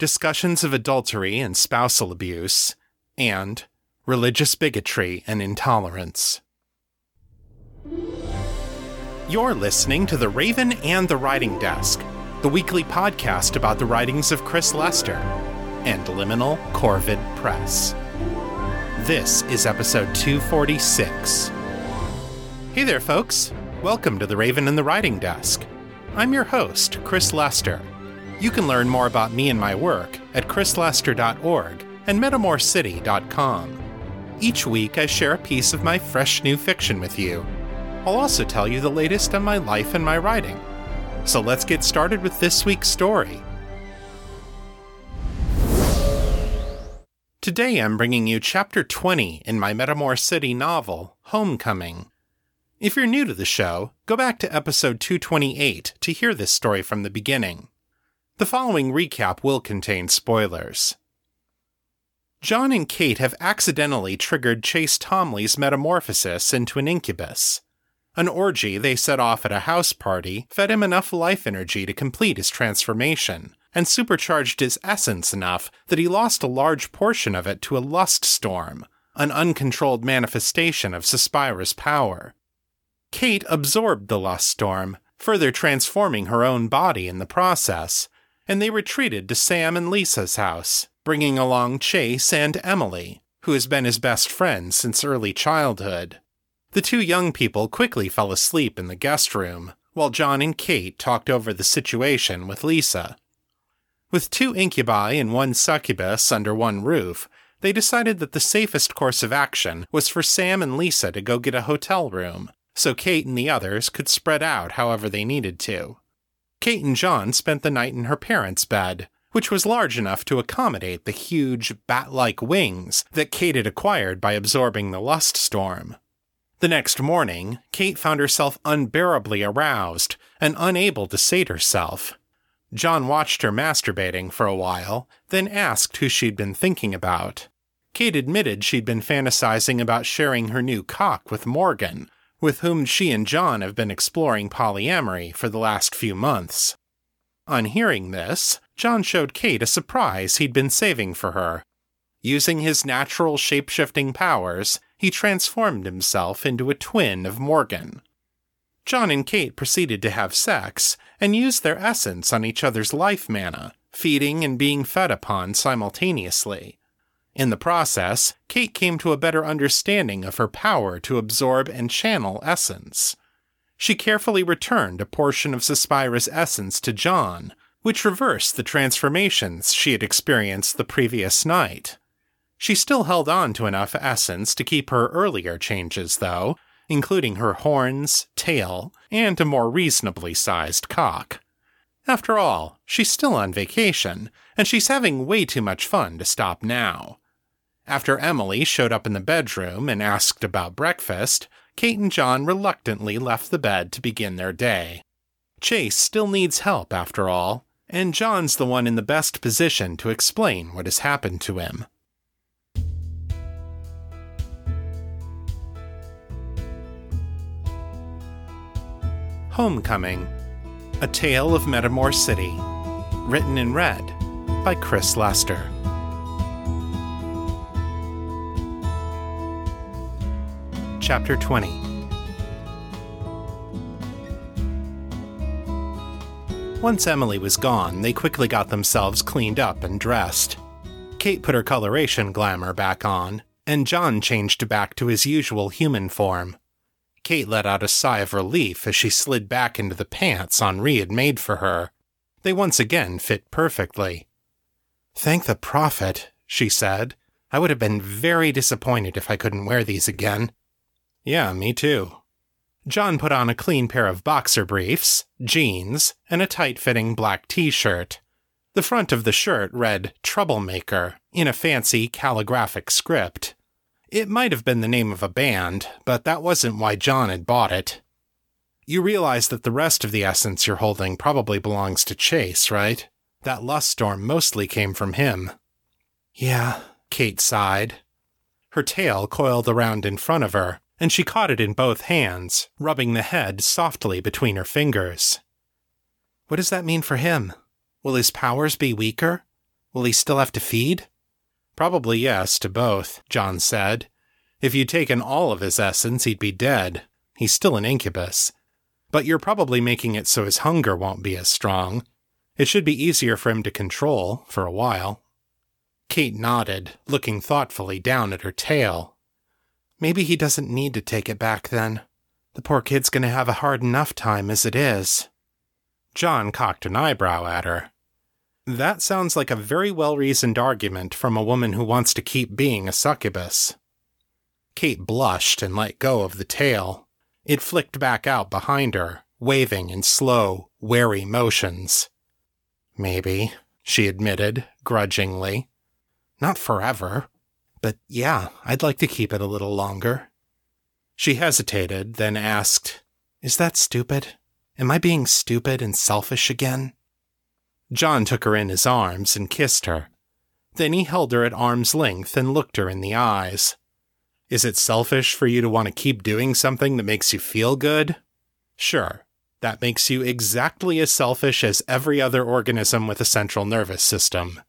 discussions of adultery and spousal abuse, and religious bigotry and intolerance. You're listening to The Raven and the Writing Desk, the weekly podcast about the writings of Chris Lester and Liminal Corvid Press. This is episode 246. Hey there, folks. Welcome to The Raven and the Writing Desk. I'm your host, Chris Lester. You can learn more about me and my work at chrislester.org and metamorcity.com. Each week, I share a piece of my fresh new fiction with you. I'll also tell you the latest on my life and my writing. So let's get started with this week's story. Today, I'm bringing you Chapter 20 in my Metamor City novel, Homecoming. If you're new to the show, go back to episode 228 to hear this story from the beginning. The following recap will contain spoilers. John and Kate have accidentally triggered Chase Tomley's metamorphosis into an incubus. An orgy they set off at a house party fed him enough life energy to complete his transformation, and supercharged his essence enough that he lost a large portion of it to a lust storm, an uncontrolled manifestation of Suspira's power. Kate absorbed the lust storm, further transforming her own body in the process, and they retreated to Sam and Lisa's house, bringing along Chase and Emily, who has been his best friend since early childhood. The two young people quickly fell asleep in the guest room, while John and Kate talked over the situation with Lisa. With two incubi and one succubus under one roof, they decided that the safest course of action was for Sam and Lisa to go get a hotel room, so Kate and the others could spread out however they needed to. Kate and John spent the night in her parents' bed, which was large enough to accommodate the huge bat like wings that Kate had acquired by absorbing the lust storm. The next morning, Kate found herself unbearably aroused and unable to sate herself. John watched her masturbating for a while, then asked who she'd been thinking about. Kate admitted she'd been fantasizing about sharing her new cock with Morgan, with whom she and John have been exploring polyamory for the last few months. On hearing this, John showed Kate a surprise he'd been saving for her. Using his natural shape-shifting powers, he transformed himself into a twin of Morgan. John and Kate proceeded to have sex and used their essence on each other's life mana, feeding and being fed upon simultaneously. In the process, Kate came to a better understanding of her power to absorb and channel essence. She carefully returned a portion of Suspira's essence to John, which reversed the transformations she had experienced the previous night. She still held on to enough essence to keep her earlier changes, though, including her horns, tail, and a more reasonably sized cock. After all, she's still on vacation, and she's having way too much fun to stop now. After Emily showed up in the bedroom and asked about breakfast, Kate and John reluctantly left the bed to begin their day. Chase still needs help, after all, and John's the one in the best position to explain what has happened to him. Homecoming A Tale of Metamor City. Written in red by Chris Lester. Chapter 20 Once Emily was gone, they quickly got themselves cleaned up and dressed. Kate put her coloration glamour back on, and John changed back to his usual human form. Kate let out a sigh of relief as she slid back into the pants Henri had made for her. They once again fit perfectly. Thank the prophet, she said. I would have been very disappointed if I couldn't wear these again. Yeah, me too. John put on a clean pair of boxer briefs, jeans, and a tight fitting black t shirt. The front of the shirt read Troublemaker in a fancy calligraphic script. It might have been the name of a band, but that wasn't why John had bought it. You realize that the rest of the essence you're holding probably belongs to Chase, right? That lust storm mostly came from him. Yeah, Kate sighed. Her tail coiled around in front of her, and she caught it in both hands, rubbing the head softly between her fingers. What does that mean for him? Will his powers be weaker? Will he still have to feed? Probably yes to both, John said. If you'd taken all of his essence, he'd be dead. He's still an incubus. But you're probably making it so his hunger won't be as strong. It should be easier for him to control, for a while. Kate nodded, looking thoughtfully down at her tail. Maybe he doesn't need to take it back then. The poor kid's gonna have a hard enough time as it is. John cocked an eyebrow at her. That sounds like a very well reasoned argument from a woman who wants to keep being a succubus. Kate blushed and let go of the tail. It flicked back out behind her, waving in slow, wary motions. Maybe, she admitted, grudgingly. Not forever. But yeah, I'd like to keep it a little longer. She hesitated, then asked, Is that stupid? Am I being stupid and selfish again? John took her in his arms and kissed her. Then he held her at arm's length and looked her in the eyes. Is it selfish for you to want to keep doing something that makes you feel good? Sure, that makes you exactly as selfish as every other organism with a central nervous system.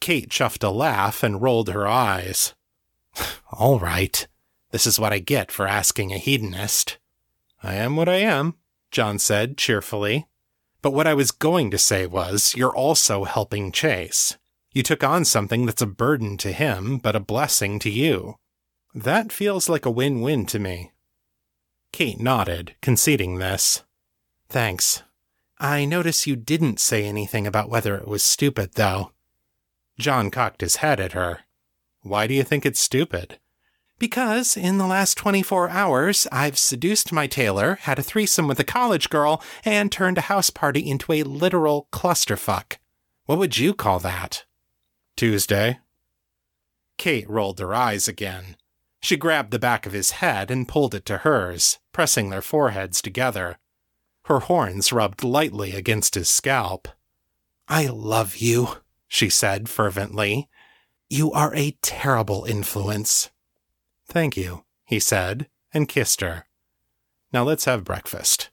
Kate chuffed a laugh and rolled her eyes. All right. This is what I get for asking a hedonist. I am what I am, John said cheerfully. But what I was going to say was, you're also helping Chase. You took on something that's a burden to him, but a blessing to you. That feels like a win win to me. Kate nodded, conceding this. Thanks. I notice you didn't say anything about whether it was stupid, though. John cocked his head at her. Why do you think it's stupid? Because in the last 24 hours, I've seduced my tailor, had a threesome with a college girl, and turned a house party into a literal clusterfuck. What would you call that? Tuesday. Kate rolled her eyes again. She grabbed the back of his head and pulled it to hers, pressing their foreheads together. Her horns rubbed lightly against his scalp. I love you, she said fervently. You are a terrible influence. Thank you, he said, and kissed her. Now let's have breakfast.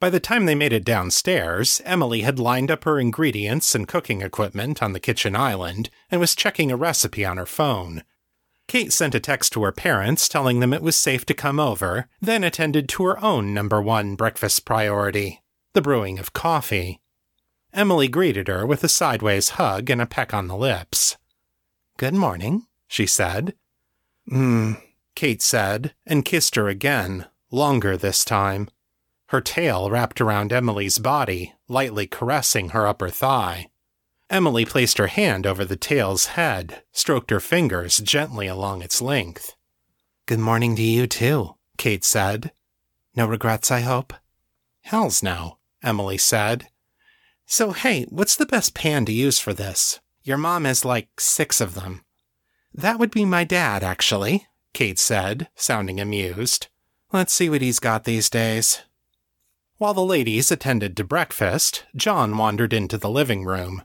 By the time they made it downstairs, Emily had lined up her ingredients and cooking equipment on the kitchen island and was checking a recipe on her phone. Kate sent a text to her parents telling them it was safe to come over, then attended to her own number one breakfast priority the brewing of coffee. Emily greeted her with a sideways hug and a peck on the lips. Good morning, she said. Mmm, Kate said, and kissed her again, longer this time. Her tail wrapped around Emily's body, lightly caressing her upper thigh. Emily placed her hand over the tail's head, stroked her fingers gently along its length. Good morning to you, too, Kate said. No regrets, I hope? Hells no, Emily said. So, hey, what's the best pan to use for this? Your mom has like six of them. That would be my dad, actually, Kate said, sounding amused. Let's see what he's got these days. While the ladies attended to breakfast, John wandered into the living room.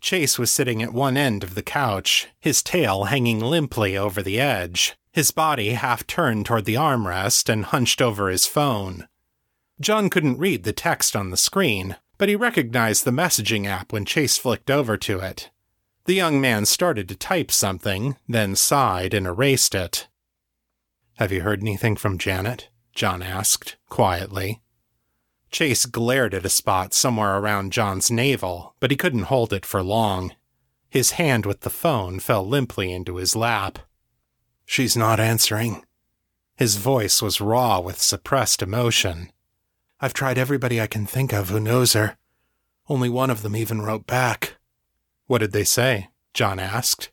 Chase was sitting at one end of the couch, his tail hanging limply over the edge, his body half turned toward the armrest and hunched over his phone. John couldn't read the text on the screen, but he recognized the messaging app when Chase flicked over to it. The young man started to type something, then sighed and erased it. Have you heard anything from Janet? John asked, quietly. Chase glared at a spot somewhere around John's navel, but he couldn't hold it for long. His hand with the phone fell limply into his lap. She's not answering. His voice was raw with suppressed emotion. I've tried everybody I can think of who knows her. Only one of them even wrote back. What did they say? John asked.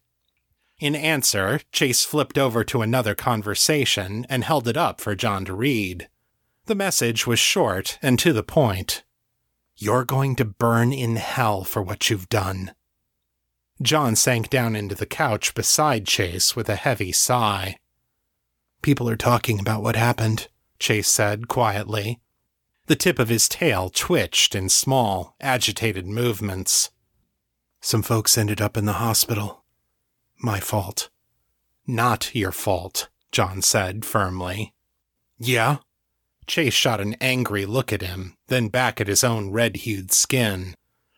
In answer, Chase flipped over to another conversation and held it up for John to read. The message was short and to the point. You're going to burn in hell for what you've done. John sank down into the couch beside Chase with a heavy sigh. People are talking about what happened, Chase said quietly. The tip of his tail twitched in small, agitated movements. Some folks ended up in the hospital. My fault. Not your fault, John said firmly. Yeah? Chase shot an angry look at him, then back at his own red hued skin.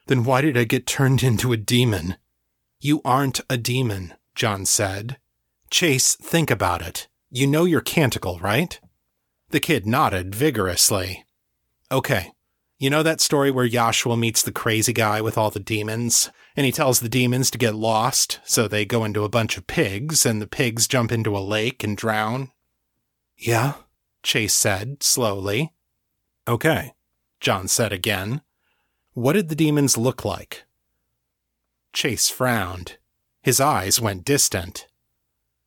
Then why did I get turned into a demon? You aren't a demon, John said. Chase, think about it. You know your canticle, right? The kid nodded vigorously. Okay. You know that story where Joshua meets the crazy guy with all the demons, and he tells the demons to get lost, so they go into a bunch of pigs, and the pigs jump into a lake and drown? Yeah, Chase said slowly. Okay, John said again. What did the demons look like? Chase frowned. His eyes went distant.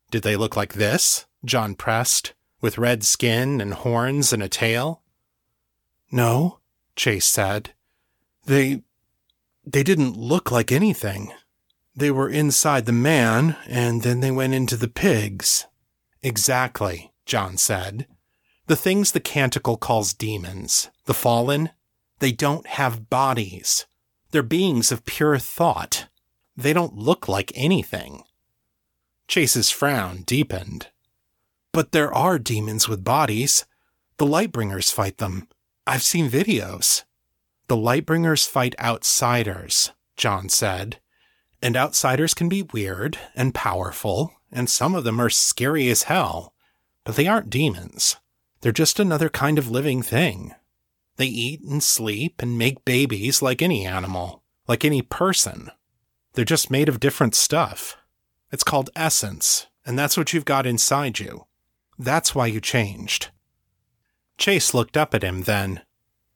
Did they look like this? John pressed, with red skin and horns and a tail. No, Chase said. They. they didn't look like anything. They were inside the man, and then they went into the pigs. Exactly, John said. The things the canticle calls demons, the fallen, they don't have bodies. They're beings of pure thought. They don't look like anything. Chase's frown deepened. But there are demons with bodies. The Lightbringers fight them. I've seen videos. The Lightbringers fight outsiders, John said. And outsiders can be weird and powerful, and some of them are scary as hell. But they aren't demons. They're just another kind of living thing. They eat and sleep and make babies like any animal, like any person. They're just made of different stuff. It's called essence, and that's what you've got inside you. That's why you changed. Chase looked up at him then.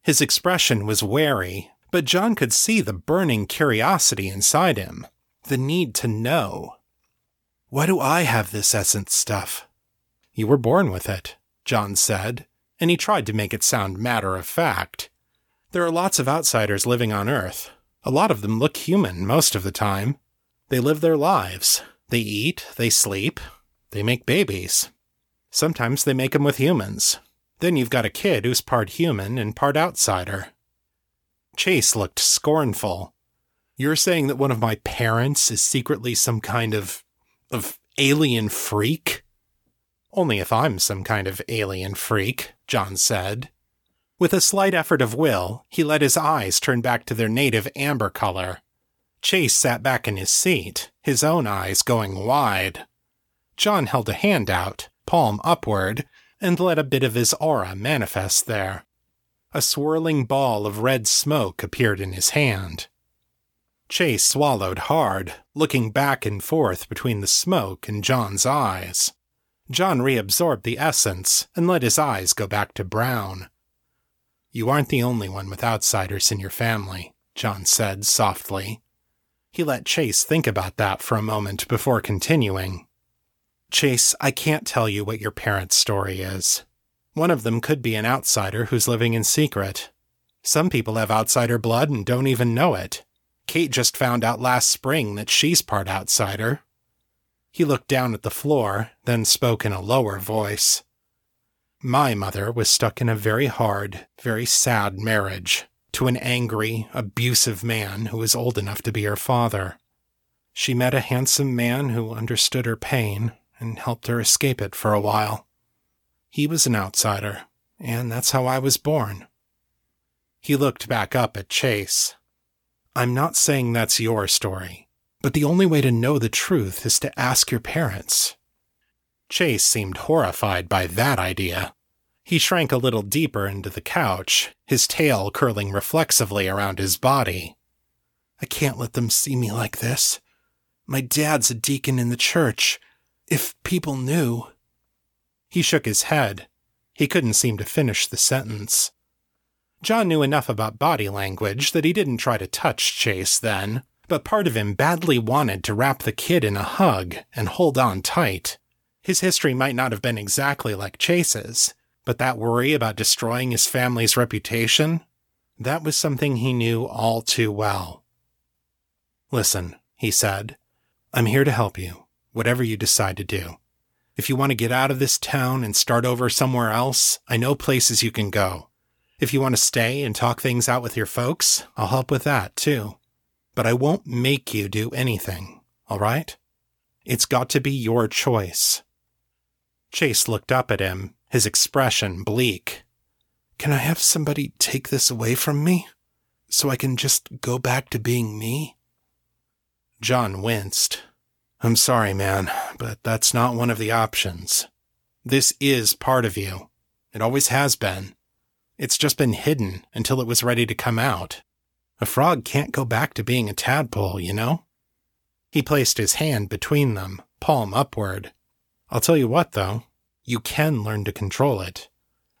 His expression was wary, but John could see the burning curiosity inside him, the need to know. Why do I have this essence stuff? You were born with it, John said, and he tried to make it sound matter of fact. There are lots of outsiders living on Earth. A lot of them look human most of the time. They live their lives. They eat, they sleep, they make babies. Sometimes they make them with humans. Then you've got a kid who's part human and part outsider. Chase looked scornful. You're saying that one of my parents is secretly some kind of. of alien freak? Only if I'm some kind of alien freak, John said. With a slight effort of will, he let his eyes turn back to their native amber color. Chase sat back in his seat, his own eyes going wide. John held a hand out, palm upward, and let a bit of his aura manifest there. A swirling ball of red smoke appeared in his hand. Chase swallowed hard, looking back and forth between the smoke and John's eyes. John reabsorbed the essence and let his eyes go back to brown. You aren't the only one with outsiders in your family, John said softly. He let Chase think about that for a moment before continuing. Chase, I can't tell you what your parents' story is. One of them could be an outsider who's living in secret. Some people have outsider blood and don't even know it. Kate just found out last spring that she's part outsider. He looked down at the floor, then spoke in a lower voice. My mother was stuck in a very hard, very sad marriage to an angry, abusive man who was old enough to be her father. She met a handsome man who understood her pain and helped her escape it for a while. He was an outsider, and that's how I was born. He looked back up at Chase. I'm not saying that's your story, but the only way to know the truth is to ask your parents. Chase seemed horrified by that idea. He shrank a little deeper into the couch, his tail curling reflexively around his body. I can't let them see me like this. My dad's a deacon in the church, if people knew. He shook his head. He couldn't seem to finish the sentence. John knew enough about body language that he didn't try to touch Chase then, but part of him badly wanted to wrap the kid in a hug and hold on tight. His history might not have been exactly like Chase's, but that worry about destroying his family's reputation? That was something he knew all too well. Listen, he said, I'm here to help you, whatever you decide to do. If you want to get out of this town and start over somewhere else, I know places you can go. If you want to stay and talk things out with your folks, I'll help with that too. But I won't make you do anything, all right? It's got to be your choice. Chase looked up at him, his expression bleak. Can I have somebody take this away from me? So I can just go back to being me? John winced. I'm sorry, man, but that's not one of the options. This is part of you. It always has been. It's just been hidden until it was ready to come out. A frog can't go back to being a tadpole, you know? He placed his hand between them, palm upward. I'll tell you what, though, you can learn to control it.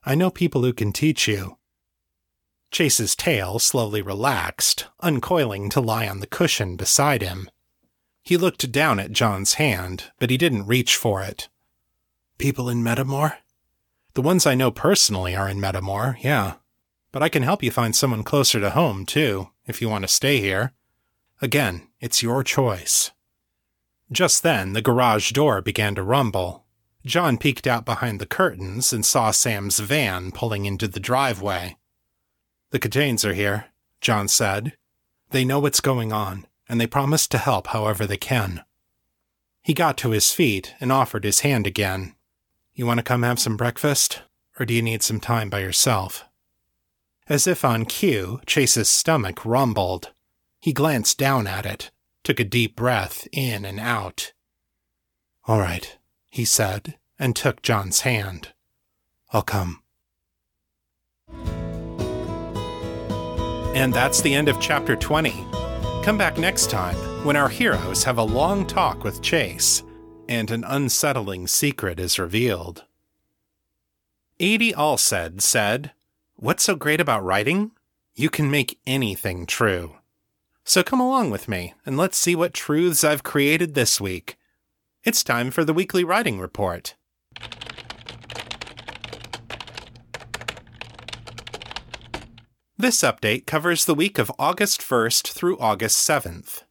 I know people who can teach you. Chase's tail slowly relaxed, uncoiling to lie on the cushion beside him. He looked down at John's hand, but he didn't reach for it. People in Metamor? The ones I know personally are in Metamor, yeah. But I can help you find someone closer to home, too, if you want to stay here. Again, it's your choice. Just then, the garage door began to rumble. John peeked out behind the curtains and saw Sam's van pulling into the driveway. The Katanes are here, John said. They know what's going on, and they promise to help however they can. He got to his feet and offered his hand again. You want to come have some breakfast, or do you need some time by yourself? As if on cue, Chase's stomach rumbled. He glanced down at it, took a deep breath in and out. All right, he said, and took John's hand. I'll come. And that's the end of chapter 20. Come back next time when our heroes have a long talk with Chase and an unsettling secret is revealed. Adi Alsed said, What's so great about writing? You can make anything true. So come along with me and let's see what truths I've created this week. It's time for the weekly writing report. This update covers the week of August 1st through August 7th.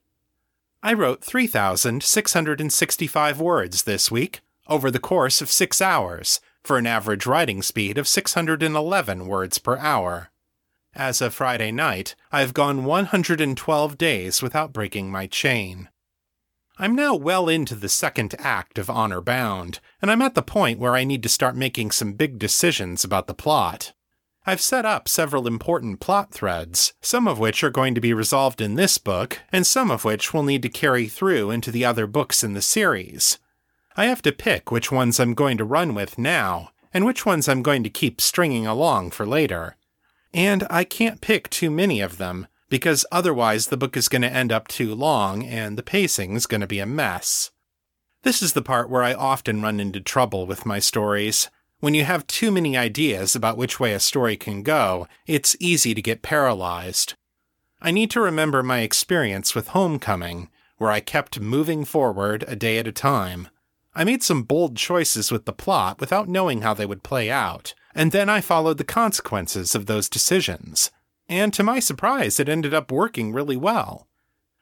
I wrote 3,665 words this week over the course of six hours for an average writing speed of 611 words per hour. As of Friday night, I've gone 112 days without breaking my chain. I'm now well into the second act of Honor Bound, and I'm at the point where I need to start making some big decisions about the plot. I've set up several important plot threads, some of which are going to be resolved in this book, and some of which will need to carry through into the other books in the series. I have to pick which ones I'm going to run with now, and which ones I'm going to keep stringing along for later. And I can't pick too many of them, because otherwise the book is going to end up too long and the pacing's going to be a mess. This is the part where I often run into trouble with my stories. When you have too many ideas about which way a story can go, it's easy to get paralyzed. I need to remember my experience with Homecoming, where I kept moving forward a day at a time. I made some bold choices with the plot without knowing how they would play out, and then I followed the consequences of those decisions. And to my surprise, it ended up working really well.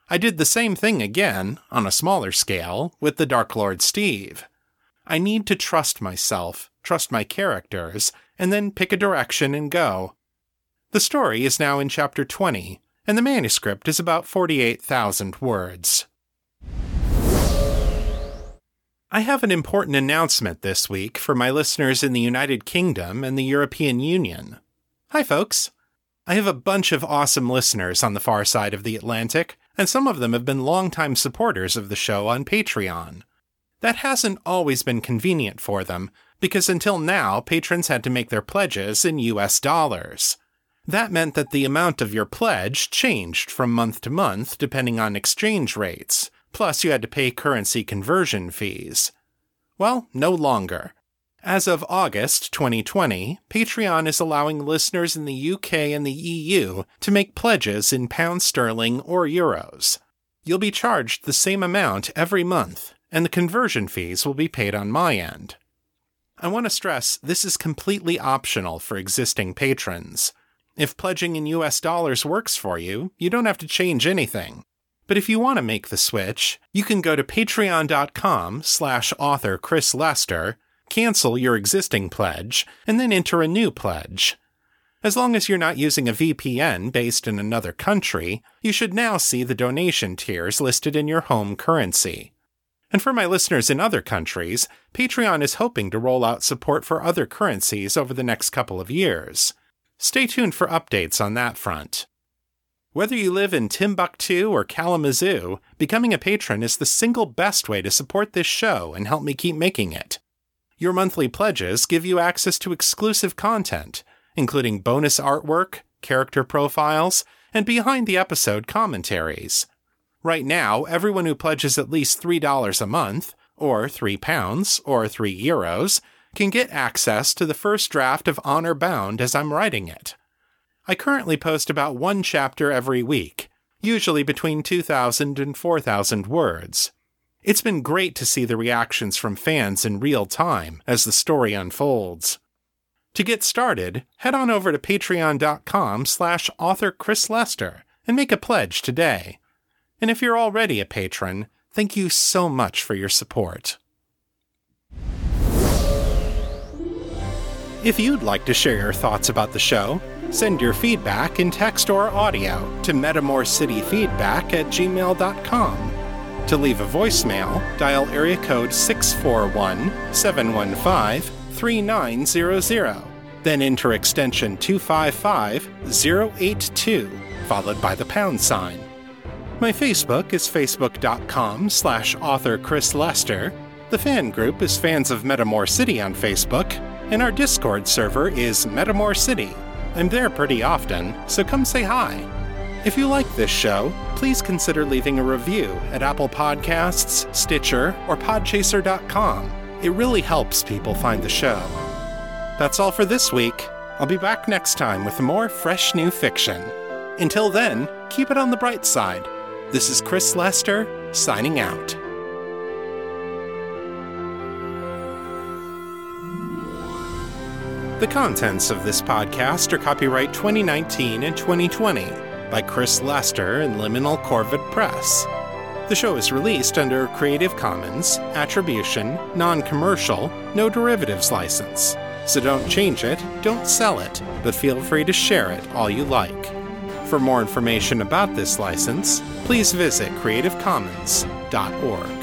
I did the same thing again, on a smaller scale, with the Dark Lord Steve. I need to trust myself trust my characters, and then pick a direction and go. The story is now in chapter 20, and the manuscript is about 48,000 words. I have an important announcement this week for my listeners in the United Kingdom and the European Union. Hi, folks. I have a bunch of awesome listeners on the far side of the Atlantic, and some of them have been longtime supporters of the show on Patreon. That hasn't always been convenient for them, because until now, patrons had to make their pledges in US dollars. That meant that the amount of your pledge changed from month to month depending on exchange rates, plus you had to pay currency conversion fees. Well, no longer. As of August 2020, Patreon is allowing listeners in the UK and the EU to make pledges in pounds sterling or euros. You'll be charged the same amount every month, and the conversion fees will be paid on my end. I want to stress this is completely optional for existing patrons. If pledging in US dollars works for you, you don't have to change anything. But if you want to make the switch, you can go to patreon.com slash author Chris Lester, cancel your existing pledge, and then enter a new pledge. As long as you're not using a VPN based in another country, you should now see the donation tiers listed in your home currency. And for my listeners in other countries, Patreon is hoping to roll out support for other currencies over the next couple of years. Stay tuned for updates on that front. Whether you live in Timbuktu or Kalamazoo, becoming a patron is the single best way to support this show and help me keep making it. Your monthly pledges give you access to exclusive content, including bonus artwork, character profiles, and behind the episode commentaries. Right now, everyone who pledges at least $3 a month, or 3 pounds, or 3 euros, can get access to the first draft of Honor Bound as I'm writing it. I currently post about one chapter every week, usually between 2,000 and 4,000 words. It's been great to see the reactions from fans in real time as the story unfolds. To get started, head on over to patreon.com slash author Chris Lester and make a pledge today. And if you're already a patron, thank you so much for your support. If you'd like to share your thoughts about the show, Send your feedback in text or audio to metamorcity.feedback at gmail.com. To leave a voicemail, dial area code 641 715 3900. Then enter extension 255 082, followed by the pound sign. My Facebook is facebook.com slash author Chris Lester. The fan group is Fans of Metamor City on Facebook, and our Discord server is Metamor City. I'm there pretty often, so come say hi. If you like this show, please consider leaving a review at Apple Podcasts, Stitcher, or Podchaser.com. It really helps people find the show. That's all for this week. I'll be back next time with more fresh new fiction. Until then, keep it on the bright side. This is Chris Lester, signing out. The contents of this podcast are copyright 2019 and 2020 by Chris Lester and Liminal Corvid Press. The show is released under a Creative Commons, Attribution, Non Commercial, No Derivatives license. So don't change it, don't sell it, but feel free to share it all you like. For more information about this license, please visit creativecommons.org.